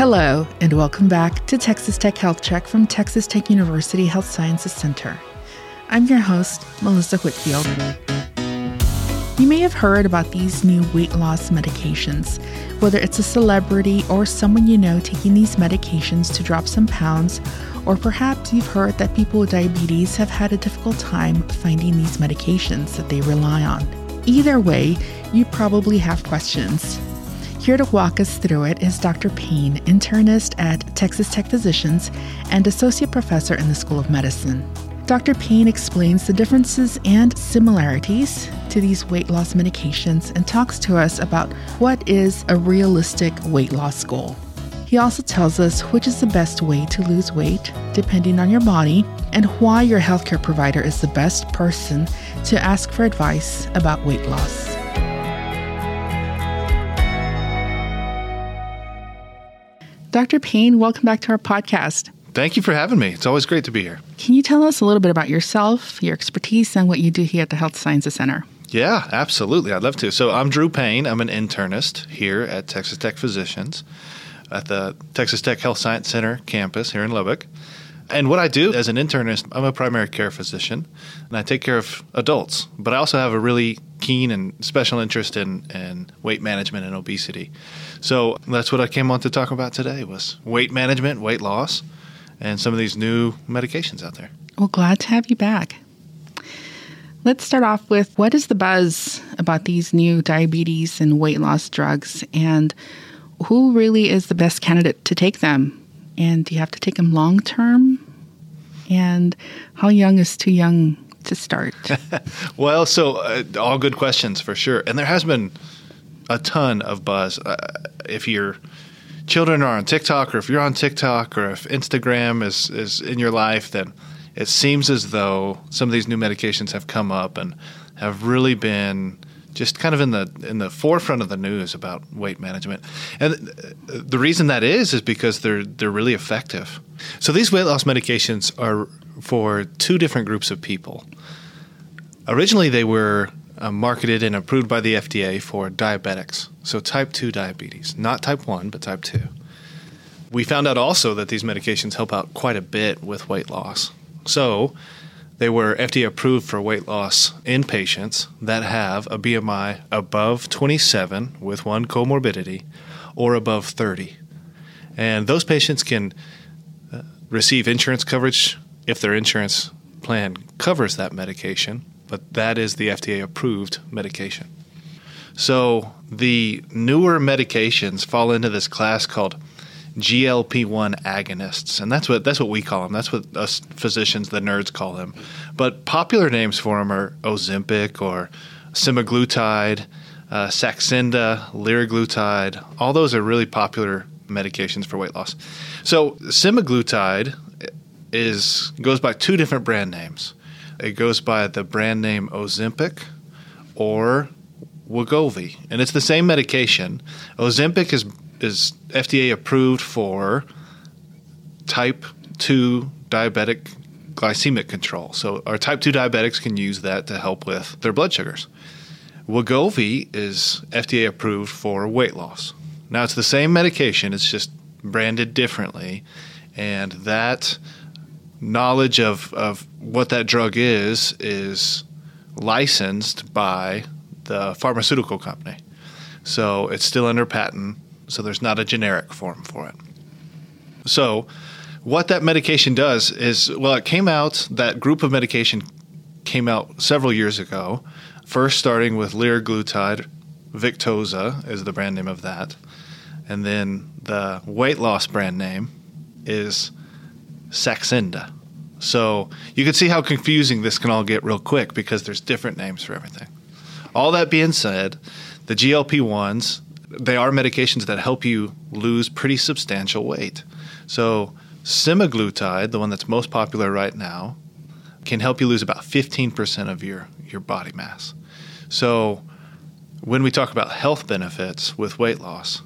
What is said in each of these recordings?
Hello, and welcome back to Texas Tech Health Check from Texas Tech University Health Sciences Center. I'm your host, Melissa Whitfield. You may have heard about these new weight loss medications, whether it's a celebrity or someone you know taking these medications to drop some pounds, or perhaps you've heard that people with diabetes have had a difficult time finding these medications that they rely on. Either way, you probably have questions. Here to walk us through it is Dr. Payne, internist at Texas Tech Physicians and associate professor in the School of Medicine. Dr. Payne explains the differences and similarities to these weight loss medications and talks to us about what is a realistic weight loss goal. He also tells us which is the best way to lose weight, depending on your body, and why your healthcare provider is the best person to ask for advice about weight loss. Dr. Payne, welcome back to our podcast. Thank you for having me. It's always great to be here. Can you tell us a little bit about yourself, your expertise, and what you do here at the Health Sciences Center? Yeah, absolutely. I'd love to. So, I'm Drew Payne. I'm an internist here at Texas Tech Physicians at the Texas Tech Health Science Center campus here in Lubbock. And what I do as an internist, I'm a primary care physician and I take care of adults, but I also have a really keen and special interest in, in weight management and obesity. So that's what I came on to talk about today was weight management, weight loss, and some of these new medications out there. Well, glad to have you back. Let's start off with what is the buzz about these new diabetes and weight loss drugs and who really is the best candidate to take them? And do you have to take them long term? And how young is too young to start? well, so uh, all good questions for sure. And there has been a ton of buzz. Uh, if your children are on TikTok, or if you're on TikTok, or if Instagram is, is in your life, then it seems as though some of these new medications have come up and have really been just kind of in the in the forefront of the news about weight management. And the reason that is is because they're they're really effective. So these weight loss medications are for two different groups of people. Originally, they were uh, marketed and approved by the FDA for diabetics, so type 2 diabetes, not type 1, but type 2. We found out also that these medications help out quite a bit with weight loss. So, they were FDA approved for weight loss in patients that have a BMI above 27 with one comorbidity or above 30. And those patients can uh, receive insurance coverage if their insurance plan covers that medication, but that is the FDA approved medication. So the newer medications fall into this class called GLP-1 agonists, and that's what that's what we call them. That's what us physicians, the nerds, call them. But popular names for them are Ozempic or semaglutide, uh, Saxenda, liraglutide. All those are really popular medications for weight loss. So semaglutide is goes by two different brand names. It goes by the brand name Ozempic or Wegovy, and it's the same medication. Ozempic is is FDA approved for type 2 diabetic glycemic control. So our type 2 diabetics can use that to help with their blood sugars. Wegovy is FDA approved for weight loss. Now it's the same medication, it's just branded differently, and that knowledge of, of what that drug is is licensed by the pharmaceutical company. So it's still under patent so there's not a generic form for it. So, what that medication does is, well, it came out, that group of medication came out several years ago, first starting with liraglutide, Victoza is the brand name of that. And then the weight loss brand name is Saxenda. So you can see how confusing this can all get real quick because there's different names for everything. All that being said, the GLP 1s they are medications that help you lose pretty substantial weight. So, semaglutide, the one that's most popular right now, can help you lose about 15% of your, your body mass. So, when we talk about health benefits with weight loss,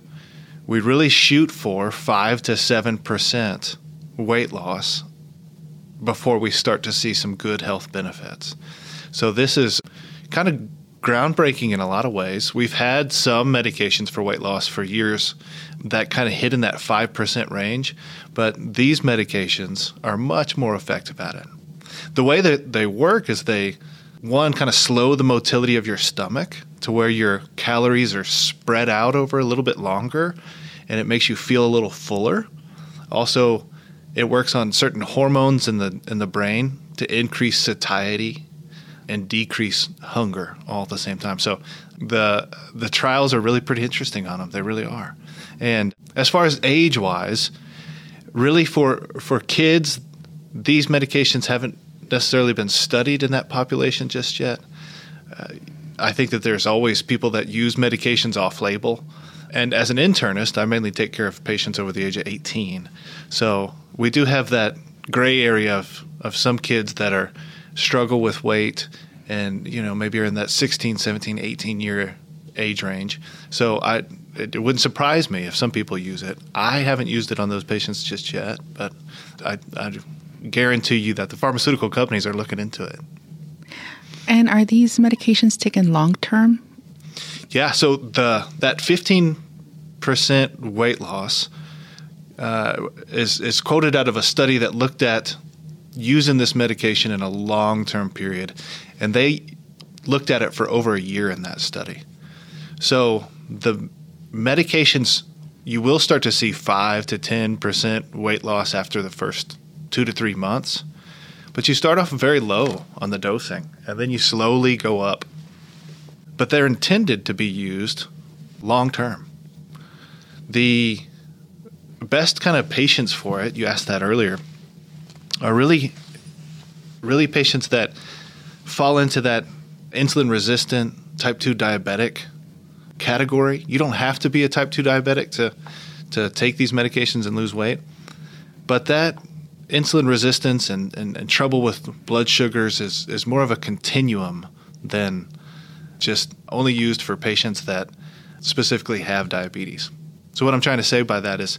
we really shoot for 5 to 7% weight loss before we start to see some good health benefits. So, this is kind of groundbreaking in a lot of ways. We've had some medications for weight loss for years that kind of hit in that 5% range, but these medications are much more effective at it. The way that they work is they, one, kind of slow the motility of your stomach to where your calories are spread out over a little bit longer and it makes you feel a little fuller. Also, it works on certain hormones in the in the brain to increase satiety and decrease hunger all at the same time. So the the trials are really pretty interesting on them. They really are. And as far as age wise, really for for kids, these medications haven't necessarily been studied in that population just yet. Uh, I think that there's always people that use medications off label. And as an internist, I mainly take care of patients over the age of 18. So we do have that gray area of, of some kids that are struggle with weight and you know maybe you're in that 16 17 18 year age range. So i it, wouldn't surprise me if some people use it. I haven't used it on those patients just yet but i, I guarantee you that the pharmaceutical companies are looking into it. And are these medications taken long term yeah so the that 15% weight loss uh, is, is quoted out of a study that looked at using this medication in a long term period. And they looked at it for over a year in that study. So the medications, you will start to see 5 to 10% weight loss after the first two to three months. But you start off very low on the dosing and then you slowly go up. But they're intended to be used long term. The best kind of patients for it, you asked that earlier, are really, really patients that fall into that insulin resistant type 2 diabetic category. You don't have to be a type 2 diabetic to, to take these medications and lose weight. But that insulin resistance and, and, and trouble with blood sugars is, is more of a continuum than just only used for patients that specifically have diabetes. So, what I'm trying to say by that is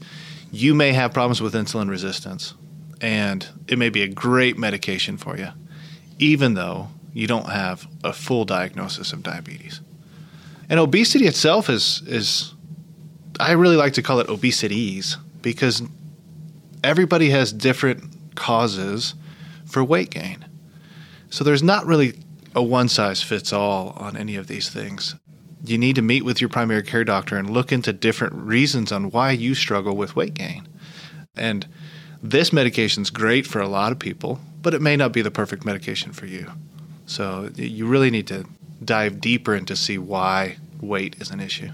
you may have problems with insulin resistance, and it may be a great medication for you, even though you don't have a full diagnosis of diabetes. And obesity itself is is I really like to call it obesities because everybody has different causes for weight gain. So there's not really a one size fits all on any of these things you need to meet with your primary care doctor and look into different reasons on why you struggle with weight gain. And this medication is great for a lot of people, but it may not be the perfect medication for you. So you really need to dive deeper into see why weight is an issue.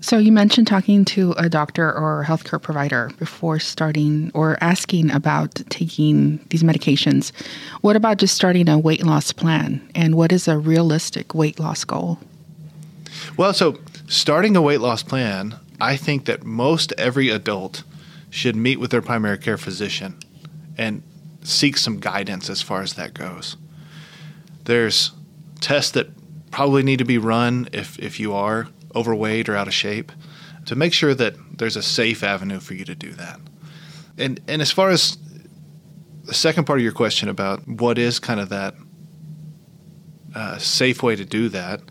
So you mentioned talking to a doctor or a healthcare provider before starting or asking about taking these medications. What about just starting a weight loss plan? And what is a realistic weight loss goal? Well, so starting a weight loss plan, I think that most every adult should meet with their primary care physician and seek some guidance as far as that goes. There's tests that probably need to be run if, if you are overweight or out of shape to make sure that there's a safe avenue for you to do that. And and as far as the second part of your question about what is kind of that uh, safe way to do that,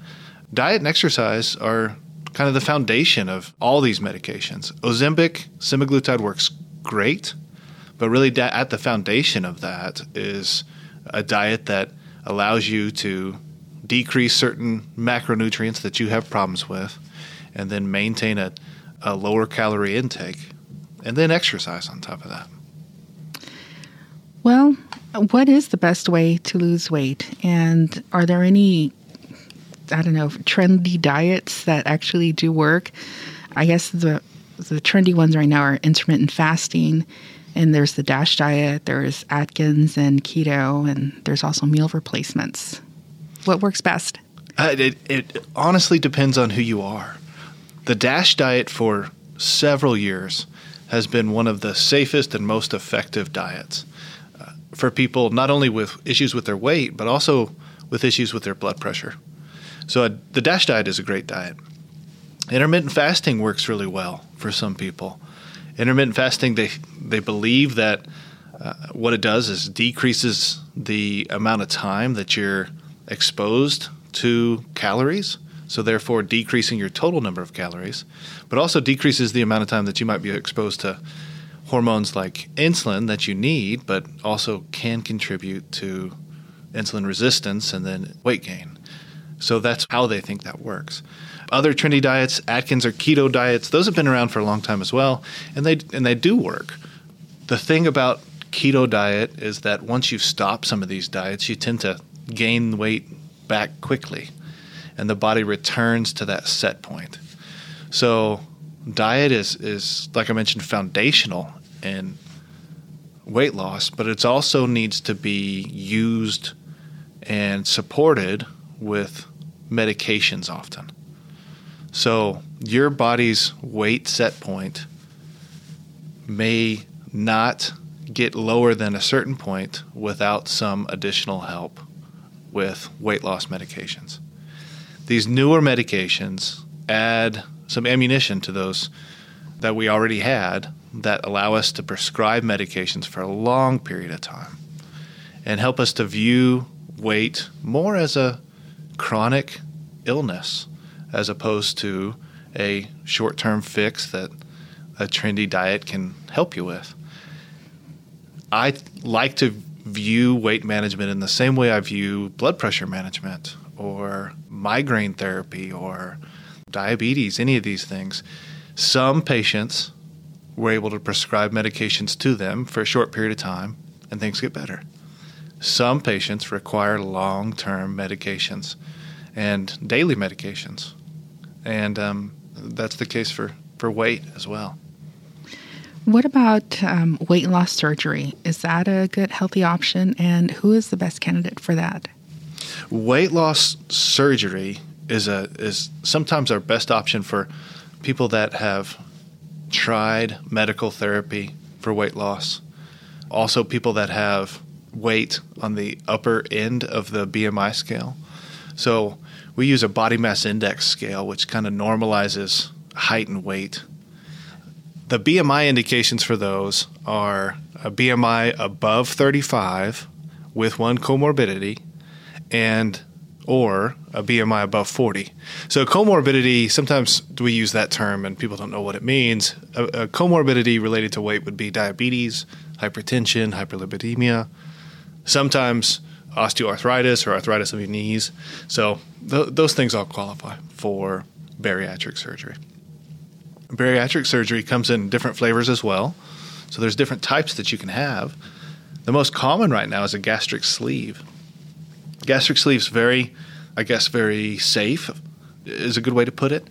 diet and exercise are kind of the foundation of all these medications. Ozempic, semaglutide works great, but really at the foundation of that is a diet that allows you to decrease certain macronutrients that you have problems with, and then maintain a, a lower calorie intake, and then exercise on top of that. Well, what is the best way to lose weight? And are there any, I don't know, trendy diets that actually do work? I guess the the trendy ones right now are intermittent fasting, and there's the DASH diet, there's Atkins and keto, and there's also meal replacements. What works best? Uh, it, it honestly depends on who you are. The DASH diet for several years has been one of the safest and most effective diets uh, for people not only with issues with their weight, but also with issues with their blood pressure. So, uh, the DASH diet is a great diet. Intermittent fasting works really well for some people. Intermittent fasting, they, they believe that uh, what it does is decreases the amount of time that you're exposed to calories, so therefore decreasing your total number of calories, but also decreases the amount of time that you might be exposed to hormones like insulin that you need, but also can contribute to insulin resistance and then weight gain. So that's how they think that works. Other trendy diets, Atkins or keto diets, those have been around for a long time as well, and they and they do work. The thing about keto diet is that once you stop some of these diets, you tend to gain weight back quickly, and the body returns to that set point. So diet is is like I mentioned foundational in weight loss, but it also needs to be used and supported with medications often. So your body's weight set point may not get lower than a certain point without some additional help with weight loss medications. These newer medications add some ammunition to those that we already had that allow us to prescribe medications for a long period of time and help us to view weight more as a chronic illness as opposed to a short term fix that a trendy diet can help you with. I like to view weight management in the same way I view blood pressure management or migraine therapy or diabetes, any of these things. Some patients were able to prescribe medications to them for a short period of time and things get better. Some patients require long term medications and daily medications. And um, that's the case for, for weight as well. What about um, weight loss surgery? Is that a good, healthy option? And who is the best candidate for that? Weight loss surgery is a is sometimes our best option for people that have tried medical therapy for weight loss. Also, people that have weight on the upper end of the BMI scale. So, we use a body mass index scale, which kind of normalizes height and weight. The BMI indications for those are a BMI above 35 with one comorbidity and or a BMI above 40. So, comorbidity, sometimes we use that term and people don't know what it means. A, a comorbidity related to weight would be diabetes, hypertension, hyperlipidemia, sometimes osteoarthritis or arthritis of your knees. So, th- those things all qualify for bariatric surgery. Bariatric surgery comes in different flavors as well. So, there's different types that you can have. The most common right now is a gastric sleeve. Gastric sleeve's very, I guess, very safe, is a good way to put it.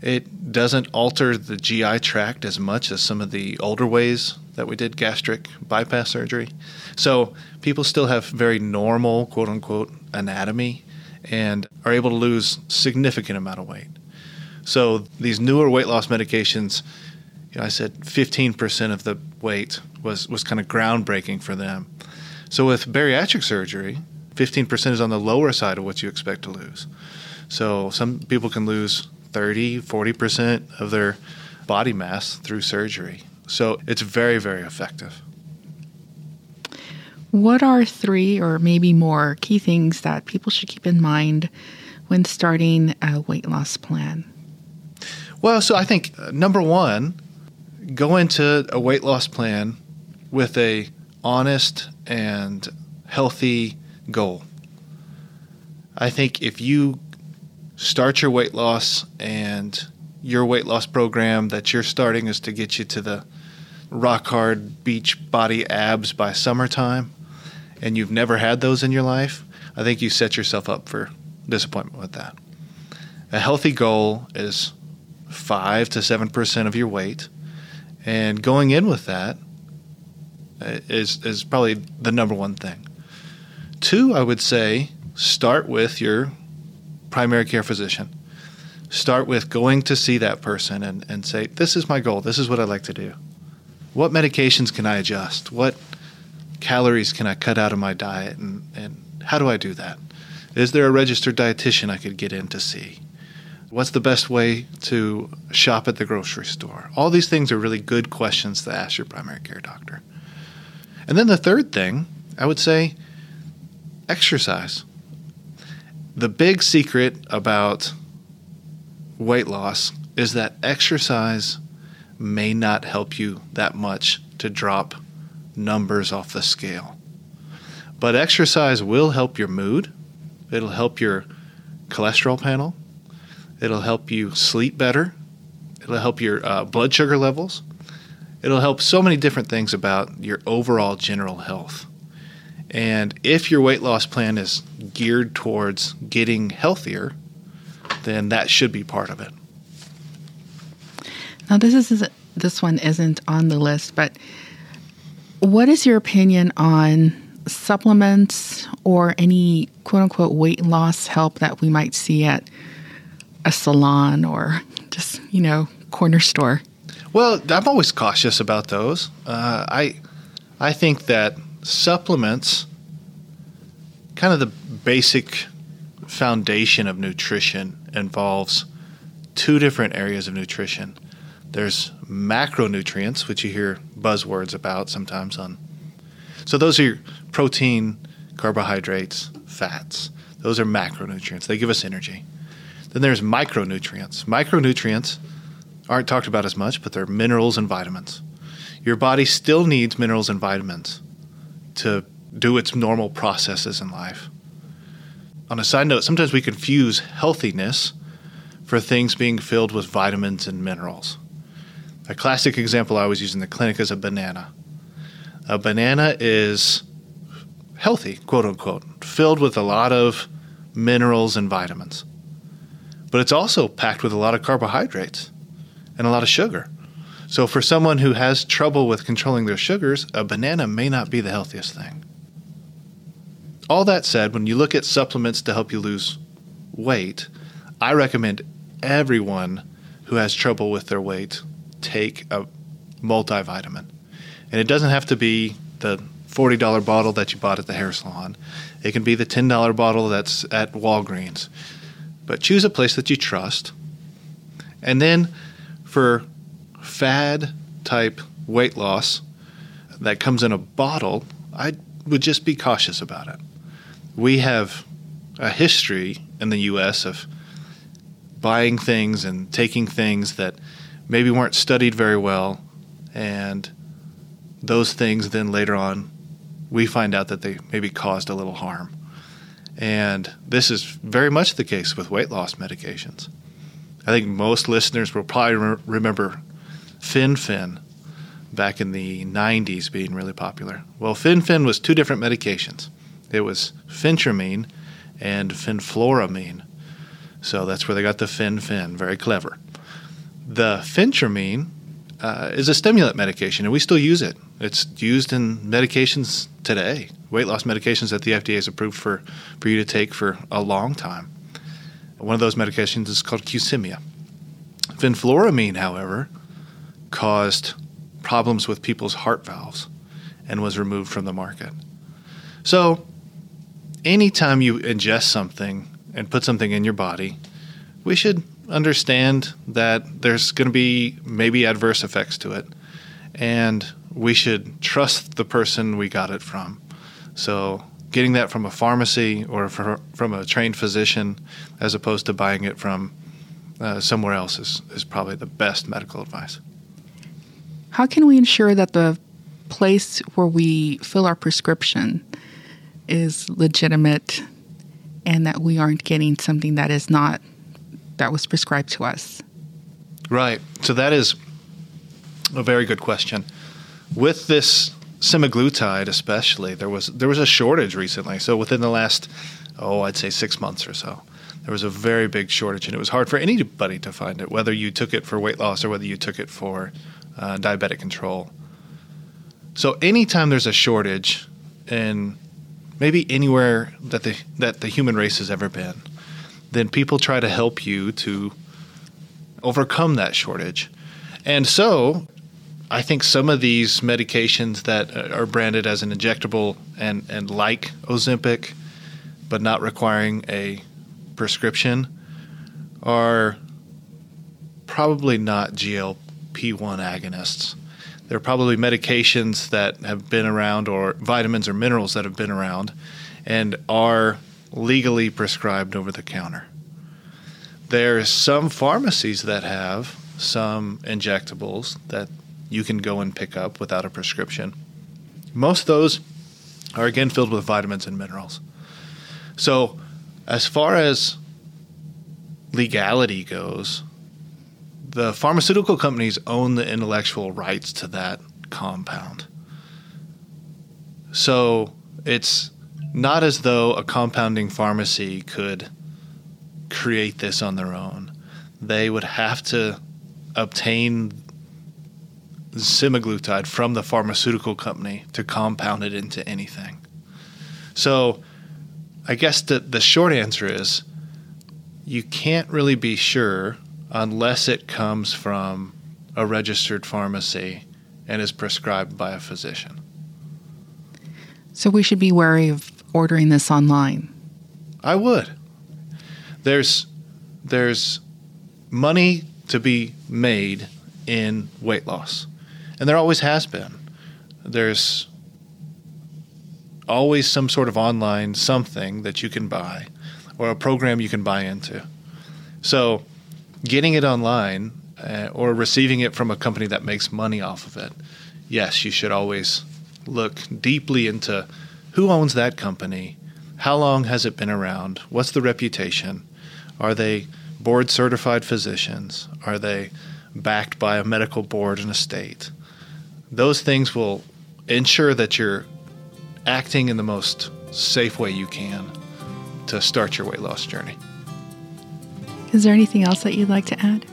It doesn't alter the GI tract as much as some of the older ways that we did gastric bypass surgery. So people still have very normal, quote unquote, anatomy and are able to lose significant amount of weight. So these newer weight loss medications, you know, I said 15% of the weight was, was kind of groundbreaking for them. So with bariatric surgery, 15% is on the lower side of what you expect to lose. So some people can lose 30, 40% of their body mass through surgery. So it's very, very effective. What are three or maybe more key things that people should keep in mind when starting a weight loss plan? Well, so I think uh, number one, go into a weight loss plan with a honest and healthy goal. I think if you start your weight loss and your weight loss program that you're starting is to get you to the rock hard beach body abs by summertime and you've never had those in your life, I think you set yourself up for disappointment with that. A healthy goal is 5 to 7% of your weight and going in with that is is probably the number one thing. Two, I would say, start with your primary care physician. Start with going to see that person and, and say, This is my goal. This is what I'd like to do. What medications can I adjust? What calories can I cut out of my diet? And, and how do I do that? Is there a registered dietitian I could get in to see? What's the best way to shop at the grocery store? All these things are really good questions to ask your primary care doctor. And then the third thing, I would say exercise. the big secret about weight loss is that exercise may not help you that much to drop numbers off the scale. But exercise will help your mood, it'll help your cholesterol panel, it'll help you sleep better, it'll help your uh, blood sugar levels, it'll help so many different things about your overall general health. And if your weight loss plan is geared towards getting healthier, then that should be part of it. Now, this is this one isn't on the list, but what is your opinion on supplements or any quote unquote weight loss help that we might see at a salon or just, you know, corner store? Well, I'm always cautious about those. Uh, I, I think that supplements, kind of the basic foundation of nutrition, involves two different areas of nutrition. There's macronutrients, which you hear buzzwords about sometimes on. So those are protein, carbohydrates, fats. Those are macronutrients. They give us energy. Then there's micronutrients. Micronutrients aren't talked about as much, but they're minerals and vitamins. Your body still needs minerals and vitamins to do its normal processes in life. On a side note, sometimes we confuse healthiness for things being filled with vitamins and minerals. A classic example I always use in the clinic is a banana. A banana is healthy, quote unquote, filled with a lot of minerals and vitamins. But it's also packed with a lot of carbohydrates and a lot of sugar. So, for someone who has trouble with controlling their sugars, a banana may not be the healthiest thing. All that said, when you look at supplements to help you lose weight, I recommend everyone who has trouble with their weight take a multivitamin. And it doesn't have to be the $40 bottle that you bought at the hair salon. It can be the $10 bottle that's at Walgreens. But choose a place that you trust. And then for fad type weight loss that comes in a bottle, I would just be cautious about it. We have a history in the US of buying things and taking things that maybe weren't studied very well, and those things then later on we find out that they maybe caused a little harm. And this is very much the case with weight loss medications. I think most listeners will probably re- remember Fen-Phen back in the 90s being really popular. Well, Fen-Phen was two different medications. It was phentermine and fenfluramine. So that's where they got the Fen-Phen. Very clever. The phentermine uh, is a stimulant medication, and we still use it. It's used in medications today, weight loss medications that the FDA has approved for, for you to take for a long time. One of those medications is called Qsymia. Fenfluramine, however, caused problems with people's heart valves and was removed from the market. So, anytime you ingest something and put something in your body, we should understand that there's going to be maybe adverse effects to it. And we should trust the person we got it from. So, getting that from a pharmacy or from a trained physician as opposed to buying it from uh, somewhere else is, is probably the best medical advice. How can we ensure that the place where we fill our prescription is legitimate and that we aren't getting something that is not that was prescribed to us? Right. So that is a very good question. With this semaglutide, especially, there was there was a shortage recently. So within the last, oh, I'd say six months or so, there was a very big shortage, and it was hard for anybody to find it, whether you took it for weight loss or whether you took it for uh, diabetic control. So anytime there's a shortage, in maybe anywhere that the that the human race has ever been, then people try to help you to overcome that shortage. And so, I think some of these medications that uh, are branded as an injectable and, and like Ozempic, but not requiring a prescription, are probably not GLP 1 agonists. They're probably medications that have been around, or vitamins or minerals that have been around, and are legally prescribed over the counter. There's some pharmacies that have some injectables that you can go and pick up without a prescription. Most of those are again filled with vitamins and minerals. So, as far as legality goes, the pharmaceutical companies own the intellectual rights to that compound. So, it's not as though a compounding pharmacy could create this on their own. They would have to obtain semaglutide from the pharmaceutical company to compound it into anything. So, I guess the, the short answer is you can't really be sure unless it comes from a registered pharmacy and is prescribed by a physician. So, we should be wary of ordering this online. I would. There's there's money to be made in weight loss. And there always has been. There's always some sort of online something that you can buy or a program you can buy into. So, getting it online uh, or receiving it from a company that makes money off of it, yes, you should always look deeply into who owns that company, how long has it been around, what's the reputation, are they board certified physicians, are they backed by a medical board and a state? Those things will ensure that you're acting in the most safe way you can to start your weight loss journey. Is there anything else that you'd like to add?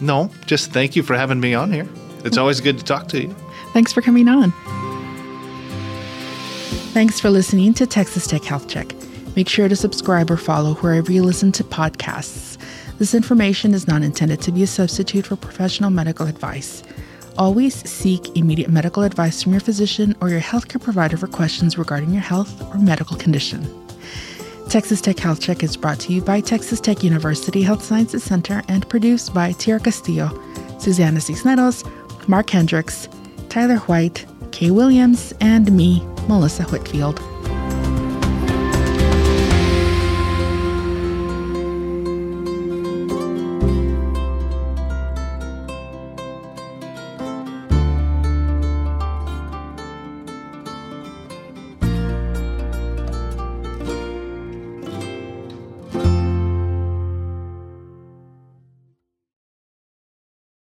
No, just thank you for having me on here. It's always good to talk to you. Thanks for coming on. Thanks for listening to Texas Tech Health Check. Make sure to subscribe or follow wherever you listen to podcasts. This information is not intended to be a substitute for professional medical advice. Always seek immediate medical advice from your physician or your healthcare provider for questions regarding your health or medical condition. Texas Tech Health Check is brought to you by Texas Tech University Health Sciences Center and produced by Tierra Castillo, Susanna Cisneros, Mark Hendricks, Tyler White, Kay Williams, and me, Melissa Whitfield.